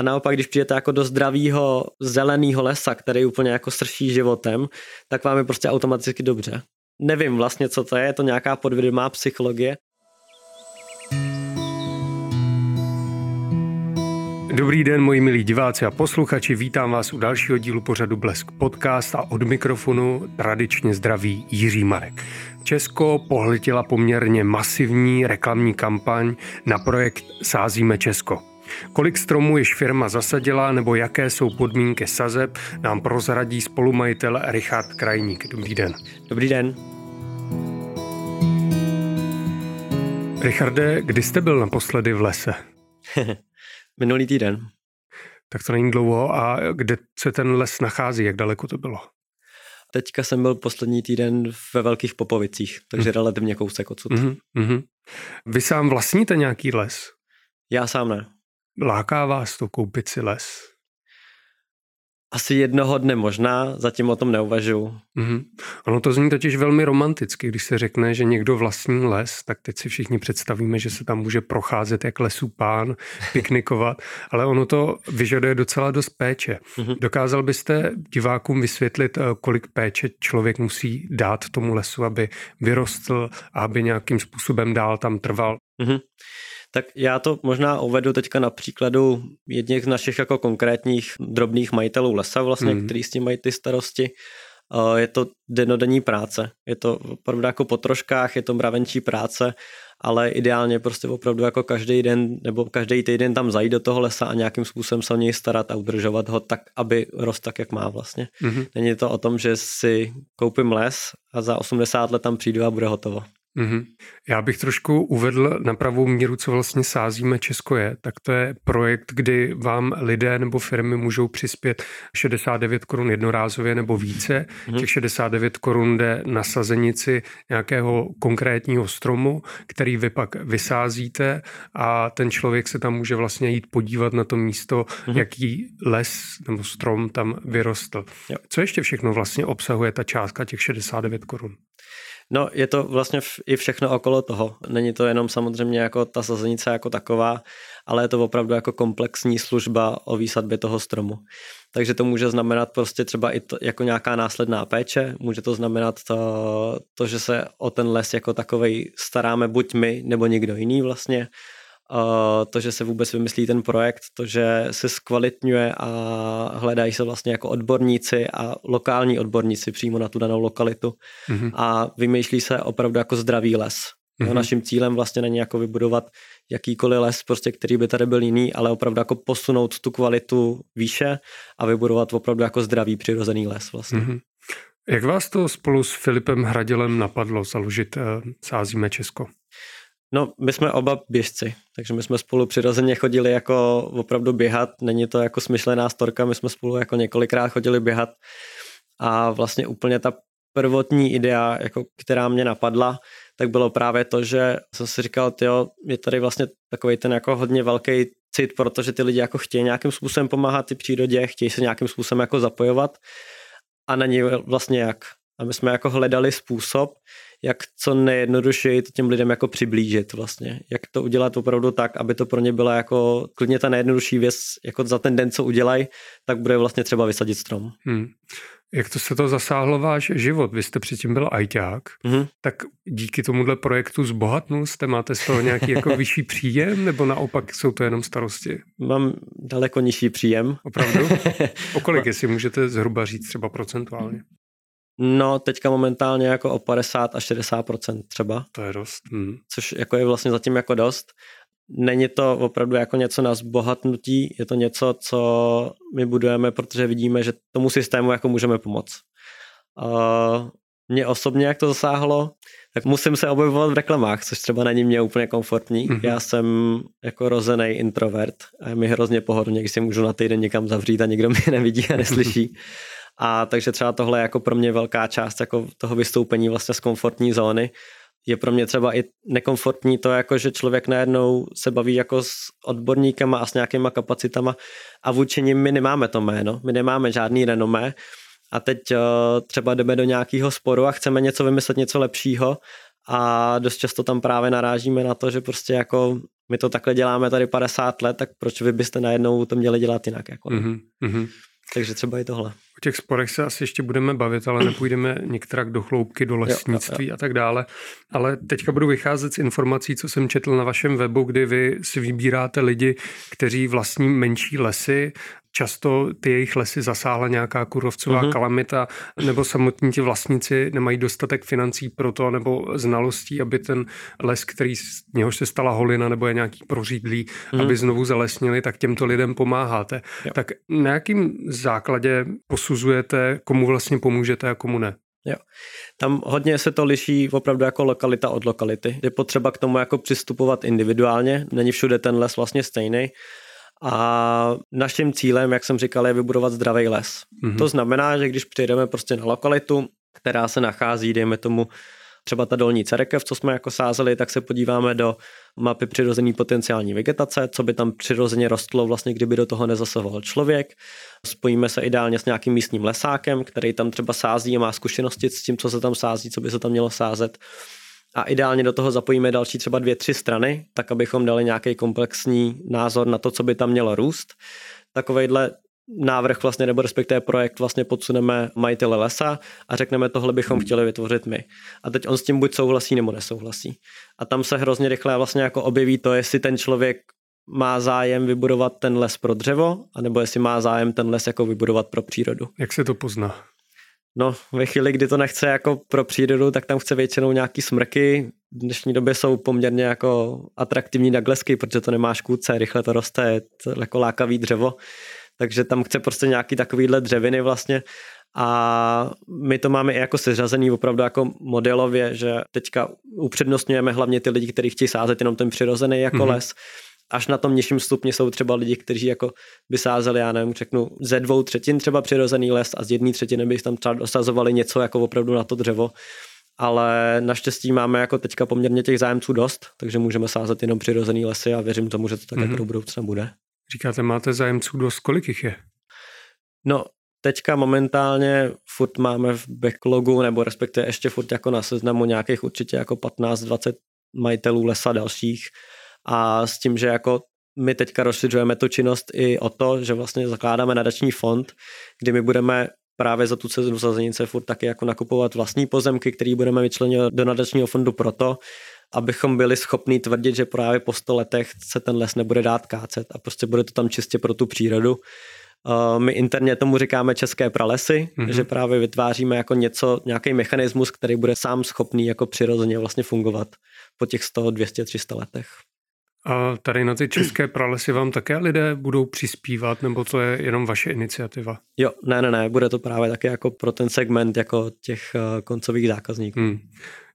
A naopak, když přijete jako do zdravého zeleného lesa, který úplně jako srší životem, tak vám je prostě automaticky dobře. Nevím vlastně, co to je, je to nějaká podvědomá psychologie. Dobrý den, moji milí diváci a posluchači, vítám vás u dalšího dílu pořadu Blesk Podcast a od mikrofonu tradičně zdraví Jiří Marek. Česko pohltila poměrně masivní reklamní kampaň na projekt Sázíme Česko. Kolik stromů již firma zasadila nebo jaké jsou podmínky sazeb, nám prozradí spolumajitel Richard Krajník. Dobrý den. Dobrý den. Richarde, kdy jste byl naposledy v lese? Minulý týden. Tak to není dlouho. A kde se ten les nachází? Jak daleko to bylo? Teďka jsem byl poslední týden ve Velkých Popovicích, takže hmm. relativně kousek odsud. Mm-hmm. Vy sám vlastníte nějaký les? Já sám ne. Láká vás to koupit si les? Asi jednoho dne možná, zatím o tom neuvažuji. Mm-hmm. Ono to zní totiž velmi romanticky, když se řekne, že někdo vlastní les, tak teď si všichni představíme, že se tam může procházet jak lesů pán, piknikovat, ale ono to vyžaduje docela dost péče. Mm-hmm. Dokázal byste divákům vysvětlit, eh, kolik péče člověk musí dát tomu lesu, aby vyrostl a aby nějakým způsobem dál tam trval? Mm-hmm. Tak já to možná uvedu teďka na příkladu jedných z našich jako konkrétních drobných majitelů lesa, vlastně, mm. který s tím mají ty starosti. Je to denodenní práce. Je to opravdu jako po troškách, je to mravenčí práce, ale ideálně prostě opravdu jako každý den nebo každý týden tam zajít do toho lesa a nějakým způsobem se o něj starat a udržovat ho tak, aby rost tak, jak má vlastně. Mm-hmm. Není to o tom, že si koupím les a za 80 let tam přijdu a bude hotovo. Mm-hmm. Já bych trošku uvedl na pravou míru, co vlastně sázíme Česko je. Tak to je projekt, kdy vám lidé nebo firmy můžou přispět 69 korun jednorázově nebo více. Mm-hmm. Těch 69 korun jde na sazenici nějakého konkrétního stromu, který vy pak vysázíte a ten člověk se tam může vlastně jít podívat na to místo, mm-hmm. jaký les nebo strom tam vyrostl. Jo. Co ještě všechno vlastně obsahuje ta částka těch 69 korun? No, je to vlastně i všechno okolo toho. Není to jenom samozřejmě jako ta sazenice jako taková, ale je to opravdu jako komplexní služba o výsadbě toho stromu. Takže to může znamenat prostě třeba i to, jako nějaká následná péče, může to znamenat to, to, že se o ten les jako takovej staráme buď my, nebo někdo jiný vlastně, to, že se vůbec vymyslí ten projekt, to, že se zkvalitňuje a hledají se vlastně jako odborníci a lokální odborníci přímo na tu danou lokalitu mm-hmm. a vymýšlí se opravdu jako zdravý les. Mm-hmm. No, naším cílem vlastně není jako vybudovat jakýkoliv les, prostě, který by tady byl jiný, ale opravdu jako posunout tu kvalitu výše a vybudovat opravdu jako zdravý přirozený les vlastně. Mm-hmm. Jak vás to spolu s Filipem Hradělem napadlo založit uh, Sázíme Česko? No, my jsme oba běžci, takže my jsme spolu přirozeně chodili jako opravdu běhat, není to jako smyšlená storka, my jsme spolu jako několikrát chodili běhat. A vlastně úplně ta prvotní idea, jako, která mě napadla, tak bylo právě to, že jsem si říkal, jo, je tady vlastně takový ten jako hodně velký cit, protože ty lidi jako chtějí nějakým způsobem pomáhat ty přírodě, chtějí se nějakým způsobem jako zapojovat. A není vlastně jak. A my jsme jako hledali způsob, jak co nejjednodušeji to těm lidem jako přiblížit vlastně. Jak to udělat opravdu tak, aby to pro ně byla jako klidně ta nejjednodušší věc, jako za ten den, co udělají, tak bude vlastně třeba vysadit strom. Hmm. Jak to se to zasáhlo váš život? Vy jste předtím byl ajťák, mm-hmm. tak díky tomuhle projektu zbohatnul jste? Máte z toho nějaký jako vyšší příjem, nebo naopak jsou to jenom starosti? Mám daleko nižší příjem. Opravdu? O kolik, jestli můžete zhruba říct třeba procentuálně? No, teďka momentálně jako o 50 až 60% třeba. To je dost. Hmm. Což jako je vlastně zatím jako dost. Není to opravdu jako něco na zbohatnutí, je to něco, co my budujeme, protože vidíme, že tomu systému jako můžeme pomoct. Uh, mě osobně, jak to zasáhlo, tak musím se objevovat v reklamách, což třeba není mě úplně komfortní. Mm-hmm. Já jsem jako rozený introvert a je mi hrozně pohodlně, když si můžu na týden někam zavřít a nikdo mě nevidí a neslyší. A takže třeba tohle je jako pro mě velká část jako toho vystoupení vlastně z komfortní zóny. Je pro mě třeba i nekomfortní to, jako že člověk najednou se baví jako s odborníkama a s nějakýma kapacitama a vůči nim my nemáme to jméno, my nemáme žádný renomé a teď uh, třeba jdeme do nějakého sporu a chceme něco vymyslet, něco lepšího a dost často tam právě narážíme na to, že prostě jako My to takhle děláme tady 50 let, tak proč vy byste najednou to měli dělat jinak? Jako, mm-hmm. Takže třeba i tohle. O těch sporech se asi ještě budeme bavit, ale nepůjdeme některak do chloubky, do lesnictví jo, jo, jo. a tak dále. Ale teďka budu vycházet z informací, co jsem četl na vašem webu, kdy vy si vybíráte lidi, kteří vlastní menší lesy, často ty jejich lesy zasáhla nějaká kurovcová uh-huh. kalamita, nebo samotní ti vlastníci nemají dostatek financí pro to, nebo znalostí, aby ten les, který z něhož se stala holina, nebo je nějaký prořídlý, uh-huh. aby znovu zalesnili, tak těmto lidem pomáháte. Jo. Tak na jakým základě posuzujete, komu vlastně pomůžete a komu ne? Jo. Tam hodně se to liší opravdu jako lokalita od lokality. Je potřeba k tomu jako přistupovat individuálně, není všude ten les vlastně stejný a naším cílem, jak jsem říkal, je vybudovat zdravý les. Mm-hmm. To znamená, že když přijdeme prostě na lokalitu, která se nachází, dejme tomu, třeba ta dolní cerekev, co jsme jako sázeli, tak se podíváme do mapy přirozený potenciální vegetace, co by tam přirozeně rostlo, vlastně kdyby do toho nezasahoval člověk. Spojíme se ideálně s nějakým místním lesákem, který tam třeba sází a má zkušenosti s tím, co se tam sází, co by se tam mělo sázet a ideálně do toho zapojíme další třeba dvě, tři strany, tak abychom dali nějaký komplexní názor na to, co by tam mělo růst. Takovejhle návrh vlastně, nebo respektive projekt vlastně podsuneme majitele lesa a řekneme, tohle bychom chtěli vytvořit my. A teď on s tím buď souhlasí nebo nesouhlasí. A tam se hrozně rychle vlastně jako objeví to, jestli ten člověk má zájem vybudovat ten les pro dřevo, anebo jestli má zájem ten les jako vybudovat pro přírodu. Jak se to pozná? No, ve chvíli, kdy to nechce jako pro přírodu, tak tam chce většinou nějaký smrky. V dnešní době jsou poměrně jako atraktivní naglesky, protože to nemá škůdce, rychle to roste, je to jako lákavý dřevo. Takže tam chce prostě nějaký takovýhle dřeviny vlastně. A my to máme i jako seřazený opravdu jako modelově, že teďka upřednostňujeme hlavně ty lidi, kteří chtějí sázet jenom ten přirozený jako mm-hmm. les až na tom nižším stupni jsou třeba lidi, kteří jako by sázeli, já nevím, řeknu, ze dvou třetin třeba přirozený les a z jedné třetiny by tam třeba dosazovali něco jako opravdu na to dřevo. Ale naštěstí máme jako teďka poměrně těch zájemců dost, takže můžeme sázet jenom přirozený lesy a věřím tomu, že to tak mm-hmm. jako do budoucna bude. Říkáte, máte zájemců dost, kolik jich je? No, teďka momentálně furt máme v backlogu, nebo respektive ještě furt jako na seznamu nějakých určitě jako 15-20 majitelů lesa dalších, a s tím, že jako my teďka rozšiřujeme tu činnost i o to, že vlastně zakládáme nadační fond, kdy my budeme právě za tu cenu sazenice furt taky jako nakupovat vlastní pozemky, který budeme vyčlenit do nadačního fondu proto, abychom byli schopni tvrdit, že právě po 100 letech se ten les nebude dát kácet a prostě bude to tam čistě pro tu přírodu. My interně tomu říkáme české pralesy, mm-hmm. že právě vytváříme jako něco, nějaký mechanismus, který bude sám schopný jako přirozeně vlastně fungovat po těch 100, 200, 300 letech. A tady na ty české pralesy vám také lidé budou přispívat, nebo to je jenom vaše iniciativa? Jo, ne, ne, ne, bude to právě také jako pro ten segment jako těch uh, koncových zákazníků. Hmm.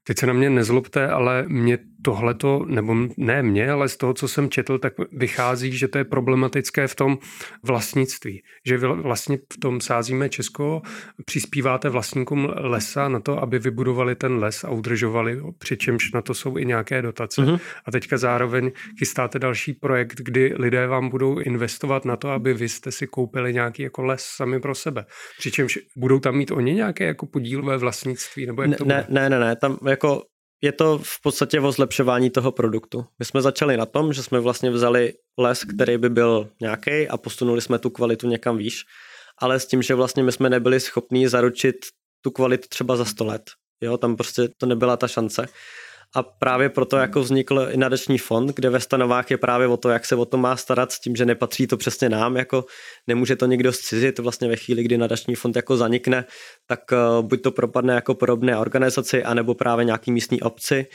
Teď se na mě nezlobte, ale mě tohleto, nebo ne mě, ale z toho, co jsem četl, tak vychází, že to je problematické v tom vlastnictví. Že vy vlastně v tom sázíme Česko, přispíváte vlastníkům lesa na to, aby vybudovali ten les a udržovali ho, přičemž na to jsou i nějaké dotace. Mm-hmm. A teďka zároveň chystáte další projekt, kdy lidé vám budou investovat na to, aby vy jste si koupili nějaký jako les sami pro sebe. Přičemž budou tam mít oni nějaké jako podílové vlastnictví? Nebo jak ne, to bude? ne, ne, ne, tam jako je to v podstatě o zlepšování toho produktu. My jsme začali na tom, že jsme vlastně vzali les, který by byl nějaký a posunuli jsme tu kvalitu někam výš, ale s tím, že vlastně my jsme nebyli schopni zaručit tu kvalitu třeba za 100 let. Jo, tam prostě to nebyla ta šance. A právě proto jako vznikl i nadační fond, kde ve stanovách je právě o to, jak se o to má starat s tím, že nepatří to přesně nám, jako nemůže to nikdo zcizit vlastně ve chvíli, kdy nadační fond jako zanikne, tak uh, buď to propadne jako podobné organizaci, anebo právě nějaký místní obci.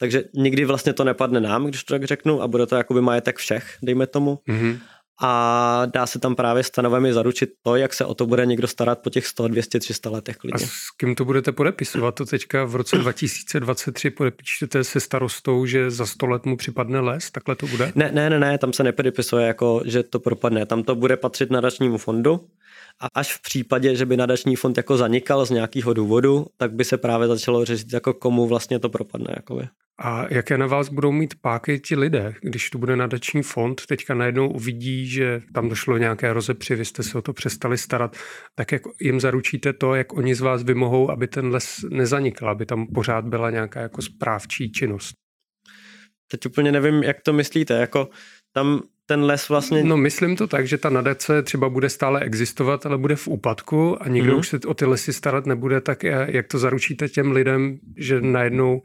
Takže nikdy vlastně to nepadne nám, když to tak řeknu, a bude to jakoby majetek všech, dejme tomu. Mm-hmm a dá se tam právě stanovami zaručit to, jak se o to bude někdo starat po těch 100, 200, 300 letech klidně. A s kým to budete podepisovat? To teďka v roce 2023 podepíšete se starostou, že za 100 let mu připadne les? Takhle to bude? Ne, ne, ne, ne tam se nepodepisuje jako, že to propadne. Tam to bude patřit nadačnímu fondu a až v případě, že by nadační fond jako zanikal z nějakého důvodu, tak by se právě začalo řešit, jako komu vlastně to propadne. Jakoby. A jaké na vás budou mít páky ti lidé, když tu bude nadační fond, teďka najednou uvidí, že tam došlo nějaké rozepři, vy jste se o to přestali starat, tak jak jim zaručíte to, jak oni z vás vymohou, aby ten les nezanikl, aby tam pořád byla nějaká jako správčí činnost? teď úplně nevím, jak to myslíte, jako tam ten les vlastně... No myslím to tak, že ta nadace třeba bude stále existovat, ale bude v úpadku a nikdo mm-hmm. už se o ty lesy starat nebude, tak jak to zaručíte těm lidem, že najednou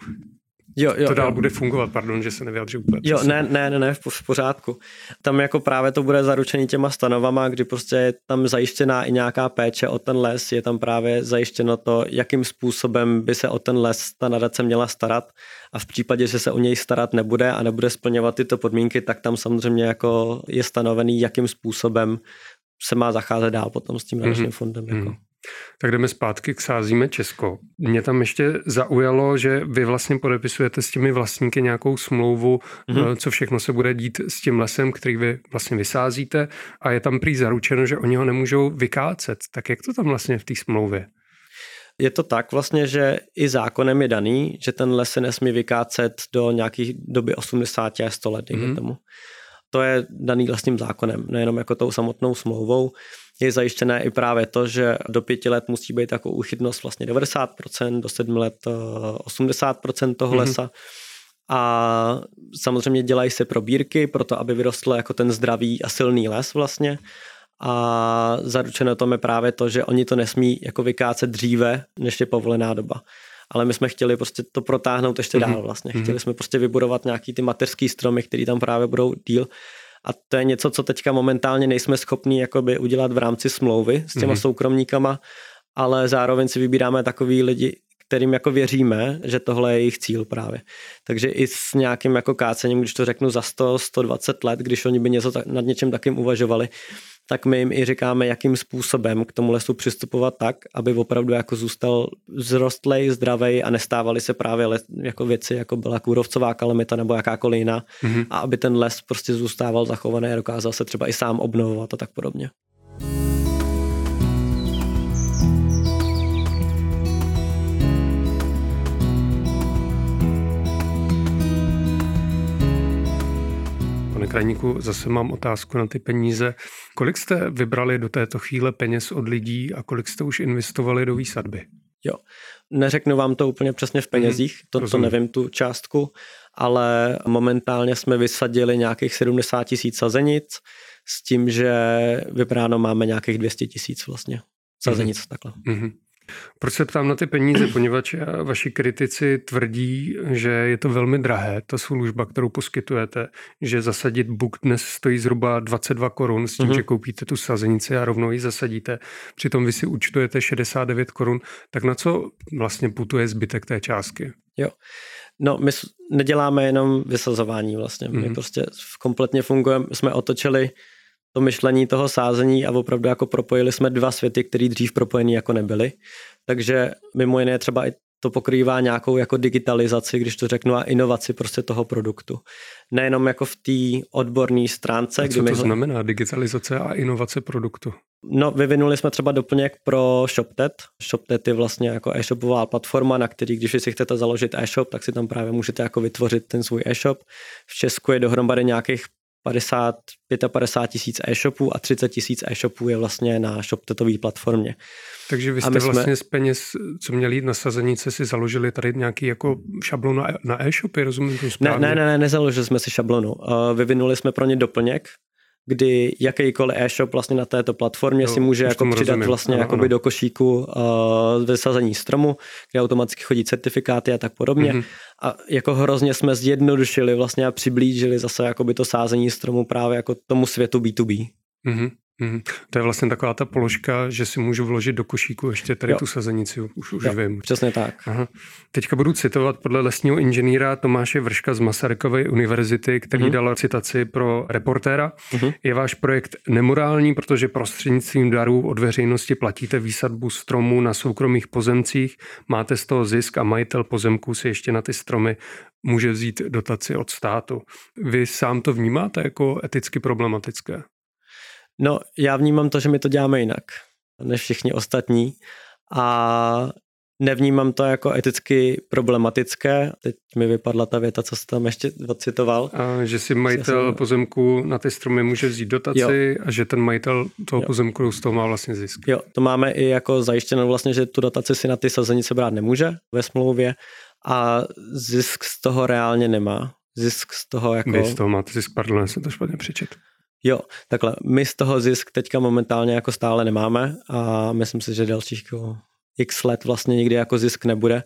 jo, jo, to dál jo. bude fungovat, pardon, že se nevyjadřu úplně. Jo, ne, ne, ne, ne, v, v pořádku. Tam jako právě to bude zaručený těma stanovama, kdy prostě je tam zajištěná i nějaká péče o ten les, je tam právě zajištěno to, jakým způsobem by se o ten les ta nadace měla starat a v případě, že se o něj starat nebude a nebude splňovat tyto podmínky, tak tam samozřejmě jako je stanovený, jakým způsobem se má zacházet dál potom s tím nadačním mm-hmm. fondem. Jako. Mm-hmm. Tak jdeme zpátky k Sázíme Česko. Mě tam ještě zaujalo, že vy vlastně podepisujete s těmi vlastníky nějakou smlouvu, mm-hmm. co všechno se bude dít s tím lesem, který vy vlastně vysázíte a je tam prý zaručeno, že oni ho nemůžou vykácet. Tak jak to tam vlastně v té smlouvě? Je to tak vlastně, že i zákonem je daný, že ten les se nesmí vykácet do nějakých doby 80 až 100 let, mm-hmm. tomu. To je daný vlastním zákonem, nejenom jako tou samotnou smlouvou je zajištěné i právě to, že do pěti let musí být jako úchytnost vlastně 90%, do sedmi let 80% eh, toho mm-hmm. lesa. A samozřejmě dělají se probírky pro to, aby vyrostl jako ten zdravý a silný les vlastně. A zaručeno tom je právě to, že oni to nesmí jako vykácet dříve, než je povolená doba. Ale my jsme chtěli prostě to protáhnout ještě dál vlastně. Mhm. Chtěli jsme prostě vybudovat nějaký ty mateřský stromy, které tam právě budou díl a to je něco, co teďka momentálně nejsme schopni jakoby udělat v rámci smlouvy s těma mm-hmm. soukromníkama, ale zároveň si vybíráme takový lidi, kterým jako věříme, že tohle je jejich cíl právě. Takže i s nějakým jako kácením, když to řeknu za 100, 120 let, když oni by něco tak, nad něčem takým uvažovali, tak my jim i říkáme, jakým způsobem k tomu lesu přistupovat tak, aby opravdu jako zůstal zrostlej, zdravej a nestávaly se právě les, jako věci, jako byla kůrovcová kalamita nebo jakákoliv jiná mm-hmm. a aby ten les prostě zůstával zachovaný a dokázal se třeba i sám obnovovat a tak podobně. Kraníku, zase mám otázku na ty peníze. Kolik jste vybrali do této chvíle peněz od lidí a kolik jste už investovali do výsadby? Jo, neřeknu vám to úplně přesně v penězích, mm, to, to nevím tu částku, ale momentálně jsme vysadili nějakých 70 tisíc sazenic s tím, že vybráno máme nějakých 200 tisíc vlastně sazenic mm. takhle. Mm-hmm. Proč se ptám na ty peníze? Poněvadž vaši kritici tvrdí, že je to velmi drahé, ta služba, kterou poskytujete, že zasadit buk dnes stojí zhruba 22 korun s tím, mm-hmm. že koupíte tu sazenici a rovnou ji zasadíte. Přitom vy si účtujete 69 korun. Tak na co vlastně putuje zbytek té částky? Jo. No, my neděláme jenom vysazování vlastně. My mm-hmm. prostě kompletně fungujeme, jsme otočili to myšlení toho sázení a opravdu jako propojili jsme dva světy, které dřív propojení jako nebyly. Takže mimo jiné třeba i to pokrývá nějakou jako digitalizaci, když to řeknu, a inovaci prostě toho produktu. Nejenom jako v té odborné stránce. A co kdy to my... znamená digitalizace a inovace produktu? No, vyvinuli jsme třeba doplněk pro ShopTet. ShopTet je vlastně jako e-shopová platforma, na který, když si chcete založit e-shop, tak si tam právě můžete jako vytvořit ten svůj e-shop. V Česku je dohromady nějakých 50, 55 tisíc e-shopů a 30 tisíc e-shopů je vlastně na ShopTetové platformě. Takže vy jste vlastně jsme... z peněz, co měli jít na sazenice, si založili tady nějaký jako šablon na, na e-shopy, rozumím to správně? Ne, ne, ne, nezaložili jsme si šablonu. Vyvinuli jsme pro ně doplněk, kdy jakýkoliv e-shop vlastně na této platformě jo, si může jako přidat rozumím. vlastně ano, ano. do košíku uh, vysazení stromu, kde automaticky chodí certifikáty a tak podobně. Mm-hmm. A jako hrozně jsme zjednodušili vlastně a přiblížili zase jakoby to sázení stromu právě jako tomu světu B2B. Mm-hmm. Mm, to je vlastně taková ta položka, že si můžu vložit do košíku ještě tady jo. tu sazenici, už, už jo, vím. Přesně tak. Aha. Teďka budu citovat podle lesního inženýra Tomáše Vrška z Masarykovy univerzity, který mm. dal citaci pro reportéra. Mm. Je váš projekt nemorální, protože prostřednictvím darů od veřejnosti platíte výsadbu stromů na soukromých pozemcích, máte z toho zisk a majitel pozemků si ještě na ty stromy může vzít dotaci od státu. Vy sám to vnímáte jako eticky problematické? No, já vnímám to, že my to děláme jinak než všichni ostatní a nevnímám to jako eticky problematické. Teď mi vypadla ta věta, co jsi tam ještě odcitoval. A že si majitel jsem... pozemku na ty stromy může vzít dotaci jo. a že ten majitel toho jo. pozemku z toho má vlastně zisk. Jo, to máme i jako zajištěno vlastně, že tu dotaci si na ty sazenice brát nemůže ve smlouvě a zisk z toho reálně nemá zisk z toho jako... Vy z toho máte zisk, pardon, já jsem to špatně přečet. Jo, takhle, my z toho zisk teďka momentálně jako stále nemáme a myslím si, že dalších jako x let vlastně nikdy jako zisk nebude.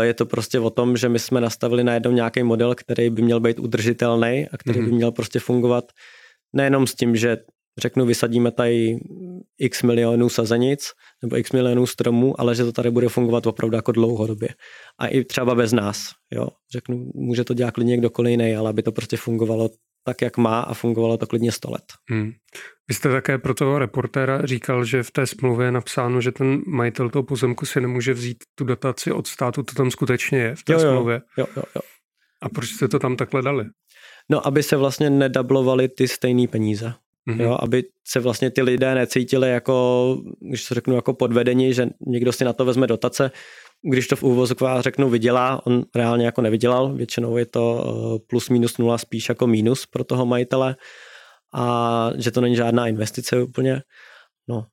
Je to prostě o tom, že my jsme nastavili najednou nějaký model, který by měl být udržitelný a který mm-hmm. by měl prostě fungovat nejenom s tím, že řeknu, vysadíme tady x milionů sazenic nebo x milionů stromů, ale že to tady bude fungovat opravdu jako dlouhodobě. A i třeba bez nás. Jo? Řeknu, může to dělat klidně kdokoliv jiný, ale aby to prostě fungovalo tak, jak má a fungovalo to klidně 100 let. Hmm. Vy jste také pro toho reportéra říkal, že v té smlouvě je napsáno, že ten majitel toho pozemku si nemůže vzít tu dotaci od státu, to tam skutečně je v té jo, jo, smlouvě. Jo, jo, jo. A proč jste to tam takhle dali? No, aby se vlastně nedablovaly ty stejné peníze. Mm-hmm. Jo, aby se vlastně ty lidé necítili jako, když to řeknu, jako podvedení, že někdo si na to vezme dotace, když to v úvozovkách řeknu vydělá, on reálně jako nevydělal, většinou je to eh, plus minus nula spíš jako minus pro toho majitele. A že to není žádná investice úplně. No,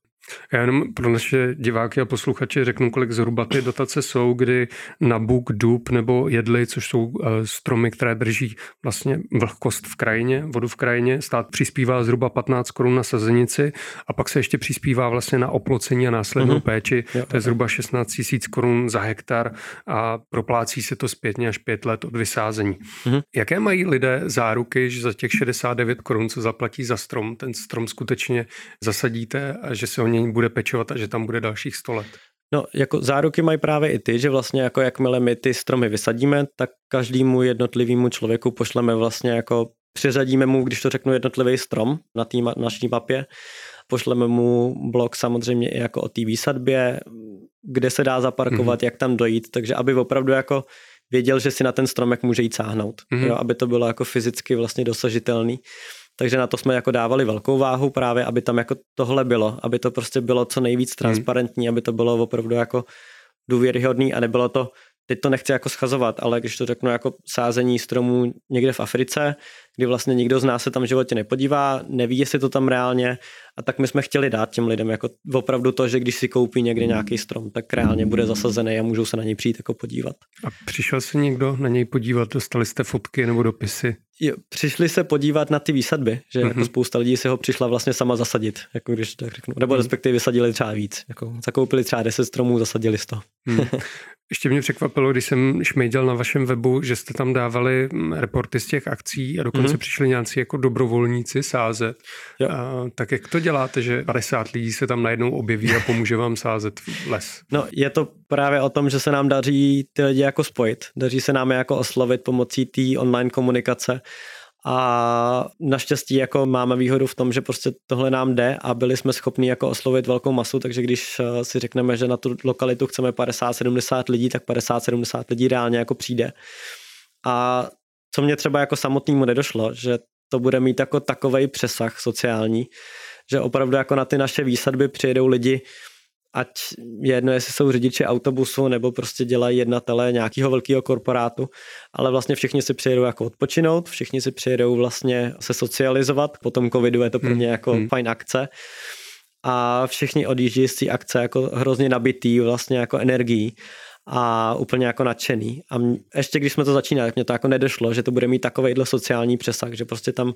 já jenom pro naše diváky a posluchače řeknu, kolik zhruba ty dotace jsou, kdy na buk, dub nebo jedly, což jsou eh, stromy, které drží vlastně vlhkost v krajině, vodu v krajině, stát přispívá zhruba 15 korun na sazenici a pak se ještě přispívá vlastně na oplocení a následnou mm-hmm. péči, jo, to je zhruba 16 tisíc korun za hektar a proplácí se to zpětně až 5 let od vysázení. Mm-hmm. Jaké mají lidé záruky, že za těch 69 korun, co zaplatí za strom, ten strom skutečně zasadíte a že se o něj bude pečovat a že tam bude dalších 100 let. No, jako záruky mají právě i ty, že vlastně jako jakmile my ty stromy vysadíme, tak každému jednotlivému člověku pošleme vlastně jako přiřadíme mu, když to řeknu, jednotlivý strom na té naší mapě, pošleme mu blok samozřejmě i jako o té výsadbě, kde se dá zaparkovat, mm-hmm. jak tam dojít, takže aby opravdu jako věděl, že si na ten stromek může jít sáhnout, mm-hmm. jo, aby to bylo jako fyzicky vlastně dosažitelný. Takže na to jsme jako dávali velkou váhu právě, aby tam jako tohle bylo, aby to prostě bylo co nejvíc hmm. transparentní, aby to bylo opravdu jako důvěryhodný a nebylo to, teď to nechci jako schazovat, ale když to řeknu jako sázení stromů někde v Africe, kdy vlastně nikdo z nás se tam v životě nepodívá, neví, jestli to tam reálně a tak my jsme chtěli dát těm lidem jako opravdu to, že když si koupí někde nějaký strom, tak reálně bude zasazený a můžou se na něj přijít jako podívat. A přišel se někdo na něj podívat, dostali jste fotky nebo dopisy? Jo, přišli se podívat na ty výsadby, že mm-hmm. jako mhm. spousta lidí si ho přišla vlastně sama zasadit, jako když tak řeknu, nebo mm-hmm. respektive vysadili třeba víc, jako zakoupili třeba 10 stromů, zasadili 100. Mm. Ještě mě překvapilo, když jsem šmejděl na vašem webu, že jste tam dávali mm, reporty z těch akcí a dokonce mm-hmm. přišli nějací jako dobrovolníci sázet. Jo. A, tak jak to děláte, že 50 lidí se tam najednou objeví a pomůže vám sázet les? No je to právě o tom, že se nám daří ty lidi jako spojit. Daří se nám jako oslovit pomocí té online komunikace a naštěstí jako máme výhodu v tom, že prostě tohle nám jde a byli jsme schopni jako oslovit velkou masu, takže když eh, si řekneme, že na tu lokalitu chceme 50-70 lidí, tak 50-70 lidí reálně jako přijde. A co mě třeba jako samotnému nedošlo, že to bude mít jako takový přesah sociální, že opravdu jako na ty naše výsadby přijedou lidi, ať jedno, jestli jsou řidiči autobusu nebo prostě dělají jednatele nějakého velkého korporátu, ale vlastně všichni si přijedou jako odpočinout, všichni si přijedou vlastně se socializovat, po tom covidu je to pro mě jako hmm. fajn akce a všichni odjíždí z té akce jako hrozně nabitý vlastně jako energií a úplně jako nadšený. A ještě když jsme to začínali, mě to jako nedošlo, že to bude mít takovejhle sociální přesah, že prostě tam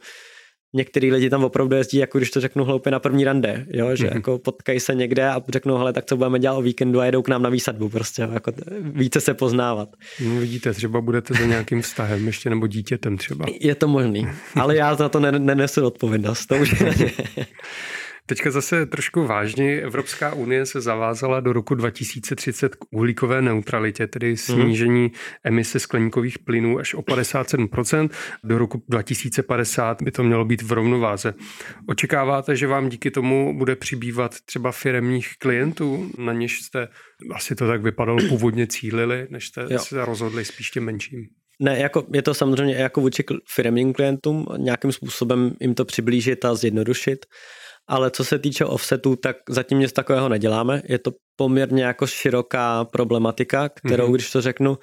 některý lidi tam opravdu jezdí, jako když to řeknu hloupě na první rande, jo? že mm-hmm. jako potkají se někde a řeknou, hele, tak co budeme dělat o víkendu a jedou k nám na výsadbu prostě, jako více se poznávat. No vidíte, třeba budete za nějakým vztahem ještě nebo dítětem třeba. Je to možný, ale já za to nenesu odpovědnost, to už Teďka zase trošku vážně. Evropská unie se zavázala do roku 2030 k uhlíkové neutralitě, tedy mhm. snížení mm. emise skleníkových plynů až o 57%. Do roku 2050 by to mělo být v rovnováze. Očekáváte, že vám díky tomu bude přibývat třeba firemních klientů, na něž jste asi to tak vypadalo původně cílili, než jste jo. se rozhodli spíš těm menším? Ne, jako je to samozřejmě jako vůči firmním klientům, nějakým způsobem jim to přiblížit a zjednodušit ale co se týče offsetu, tak zatím nic takového neděláme. Je to poměrně jako široká problematika, kterou, mm-hmm. když to řeknu,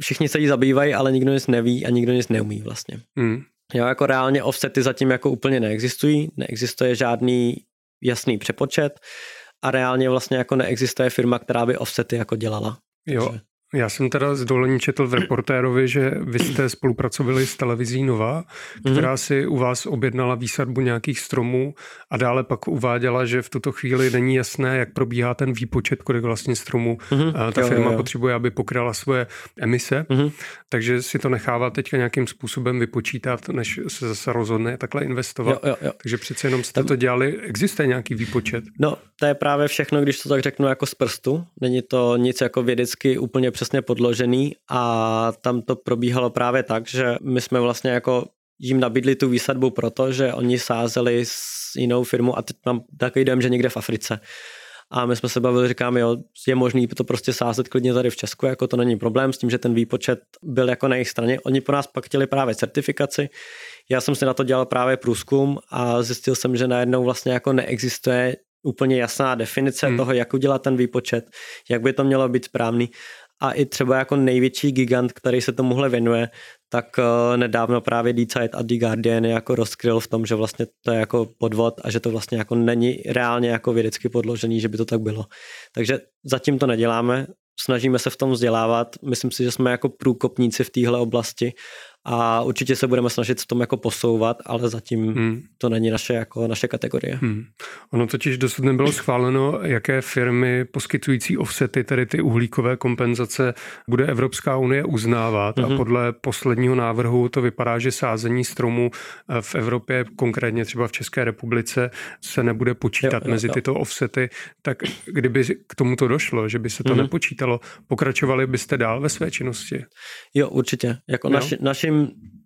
všichni se jí zabývají, ale nikdo nic neví a nikdo nic neumí vlastně. Mm. Jo, jako reálně offsety zatím jako úplně neexistují, neexistuje žádný jasný přepočet a reálně vlastně jako neexistuje firma, která by offsety jako dělala. Jo, Já jsem teda z dolení četl v reportérovi, že vy jste spolupracovali s televizí Nova, která mm-hmm. si u vás objednala výsadbu nějakých stromů a dále pak uváděla, že v tuto chvíli není jasné, jak probíhá ten výpočet, kolik vlastně stromů mm-hmm. ta jo, firma jo, jo. potřebuje, aby pokryla svoje emise. Mm-hmm. Takže si to nechává teďka nějakým způsobem vypočítat, než se zase rozhodne takhle investovat. Jo, jo, jo. Takže přece jenom jste to dělali. Existuje nějaký výpočet? No, to je právě všechno, když to tak řeknu jako z prstu. Není to nic jako vědecky úplně přesně podložený a tam to probíhalo právě tak, že my jsme vlastně jako jim nabídli tu výsadbu proto, že oni sázeli s jinou firmou a teď mám takový dojem, že někde v Africe. A my jsme se bavili, říkáme, jo, je možný to prostě sázet klidně tady v Česku, jako to není problém s tím, že ten výpočet byl jako na jejich straně. Oni po nás pak chtěli právě certifikaci. Já jsem si na to dělal právě průzkum a zjistil jsem, že najednou vlastně jako neexistuje úplně jasná definice hmm. toho, jak udělat ten výpočet, jak by to mělo být správný a i třeba jako největší gigant, který se tomuhle věnuje, tak uh, nedávno právě D-Side a The Guardian jako rozkryl v tom, že vlastně to je jako podvod a že to vlastně jako není reálně jako vědecky podložený, že by to tak bylo. Takže zatím to neděláme, snažíme se v tom vzdělávat, myslím si, že jsme jako průkopníci v téhle oblasti a určitě se budeme snažit v tom jako posouvat, ale zatím hmm. to není naše, jako naše kategorie. Hmm. Ono totiž dosud nebylo schváleno, jaké firmy poskytující offsety, tedy ty uhlíkové kompenzace, bude Evropská unie uznávat hmm. a mhm. podle posledního návrhu to vypadá, že sázení stromů eh, v Evropě, konkrétně třeba v České republice, se nebude počítat jo, jo, mezi jo. tyto offsety. Tak kdyby k tomuto došlo, že by se to hmm. nepočítalo, pokračovali byste dál ve své činnosti? Jo, určitě. Jako naši, naším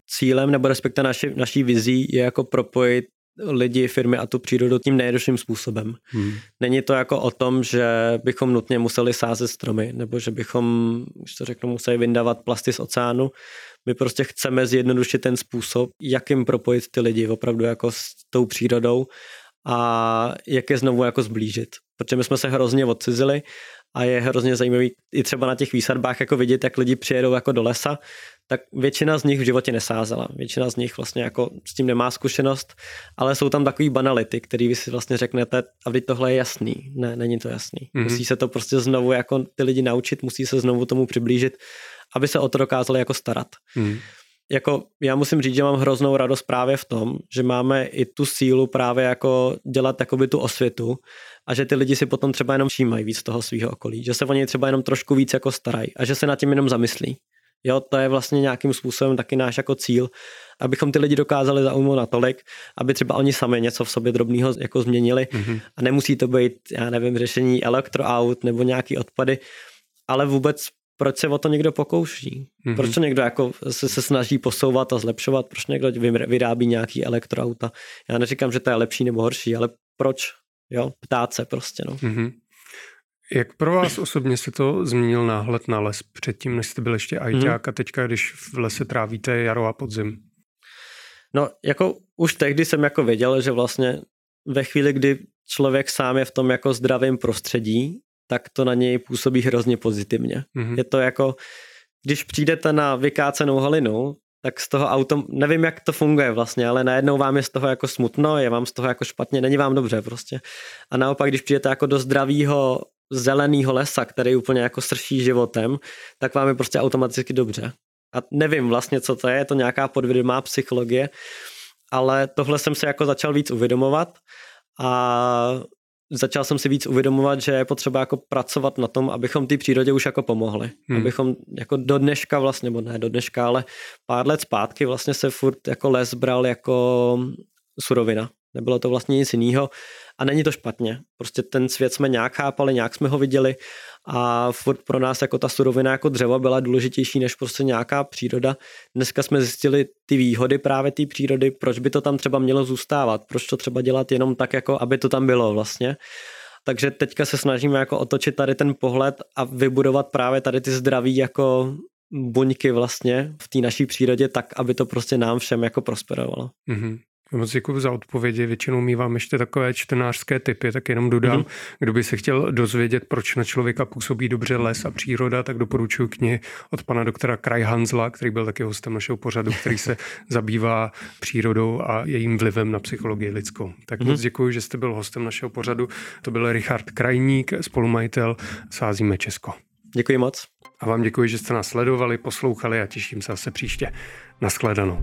cílem nebo respektive naši, naší vizí je jako propojit lidi, firmy a tu přírodu tím nejjednodušším způsobem. Hmm. Není to jako o tom, že bychom nutně museli sázet stromy, nebo že bychom, když to řeknu, museli vyndávat plasty z oceánu. My prostě chceme zjednodušit ten způsob, jak jim propojit ty lidi opravdu jako s tou přírodou a jak je znovu jako zblížit. Protože my jsme se hrozně odcizili a je hrozně zajímavý i třeba na těch výsadbách jako vidět, jak lidi přijedou jako do lesa, tak většina z nich v životě nesázela. Většina z nich vlastně jako s tím nemá zkušenost, ale jsou tam takový banality, který vy si vlastně řeknete, a vy tohle je jasný. Ne, není to jasný. Mm-hmm. Musí se to prostě znovu jako ty lidi naučit, musí se znovu tomu přiblížit, aby se o to dokázali jako starat. Mm. Jako já musím říct, že mám hroznou radost právě v tom, že máme i tu sílu právě jako dělat takový tu osvětu a že ty lidi si potom třeba jenom všímají víc toho svého okolí, že se o něj třeba jenom trošku víc jako starají a že se nad tím jenom zamyslí. Jo, to je vlastně nějakým způsobem taky náš jako cíl, abychom ty lidi dokázali zaujmout natolik, aby třeba oni sami něco v sobě drobného jako změnili mm-hmm. a nemusí to být, já nevím, řešení elektroaut nebo nějaký odpady, ale vůbec proč se o to někdo pokouší? Mm-hmm. Proč to někdo jako se, se snaží posouvat a zlepšovat? Proč někdo vyrábí nějaký elektroauta? Já neříkám, že to je lepší nebo horší, ale proč? Jo, ptát se prostě, no. Mm-hmm. Jak pro vás osobně se to změnil náhled na les předtím, než jste byl ještě ajťák hmm. a teďka, když v lese trávíte jaro a podzim? No, jako už tehdy jsem jako věděl, že vlastně ve chvíli, kdy člověk sám je v tom jako zdravém prostředí, tak to na něj působí hrozně pozitivně. hmm Je to jako, když přijdete na vykácenou halinu, tak z toho auto, nevím, jak to funguje vlastně, ale najednou vám je z toho jako smutno, je vám z toho jako špatně, není vám dobře prostě. A naopak, když přijdete jako do zdravého zeleného lesa, který úplně jako srší životem, tak vám je prostě automaticky dobře. A nevím vlastně, co to je, je to nějaká podvědomá psychologie, ale tohle jsem se jako začal víc uvědomovat a začal jsem si víc uvědomovat, že je potřeba jako pracovat na tom, abychom té přírodě už jako pomohli. Hmm. Abychom jako do dneška vlastně, nebo ne do dneška, ale pár let zpátky vlastně se furt jako les bral jako surovina. Nebylo to vlastně nic jiného a není to špatně. Prostě ten svět jsme nějak chápali, nějak jsme ho viděli a furt pro nás jako ta surovina jako dřevo byla důležitější než prostě nějaká příroda. Dneska jsme zjistili ty výhody právě té přírody, proč by to tam třeba mělo zůstávat, proč to třeba dělat jenom tak, jako aby to tam bylo vlastně. Takže teďka se snažíme jako otočit tady ten pohled a vybudovat právě tady ty zdraví jako buňky vlastně v té naší přírodě tak, aby to prostě nám všem jako prosperovalo. Mm-hmm. Moc děkuji za odpovědi. Většinou mývám ještě takové čtenářské typy, tak jenom dodám, mm-hmm. kdo by se chtěl dozvědět, proč na člověka působí dobře les a příroda, tak doporučuji knihy od pana doktora Kraj Hanzla, který byl taky hostem našeho pořadu, který se zabývá přírodou a jejím vlivem na psychologii lidskou. Tak mm-hmm. moc děkuji, že jste byl hostem našeho pořadu. To byl Richard Krajník, spolumajitel Sázíme Česko. Děkuji moc. A vám děkuji, že jste nás sledovali, poslouchali a těším se zase příště. Naschledanou.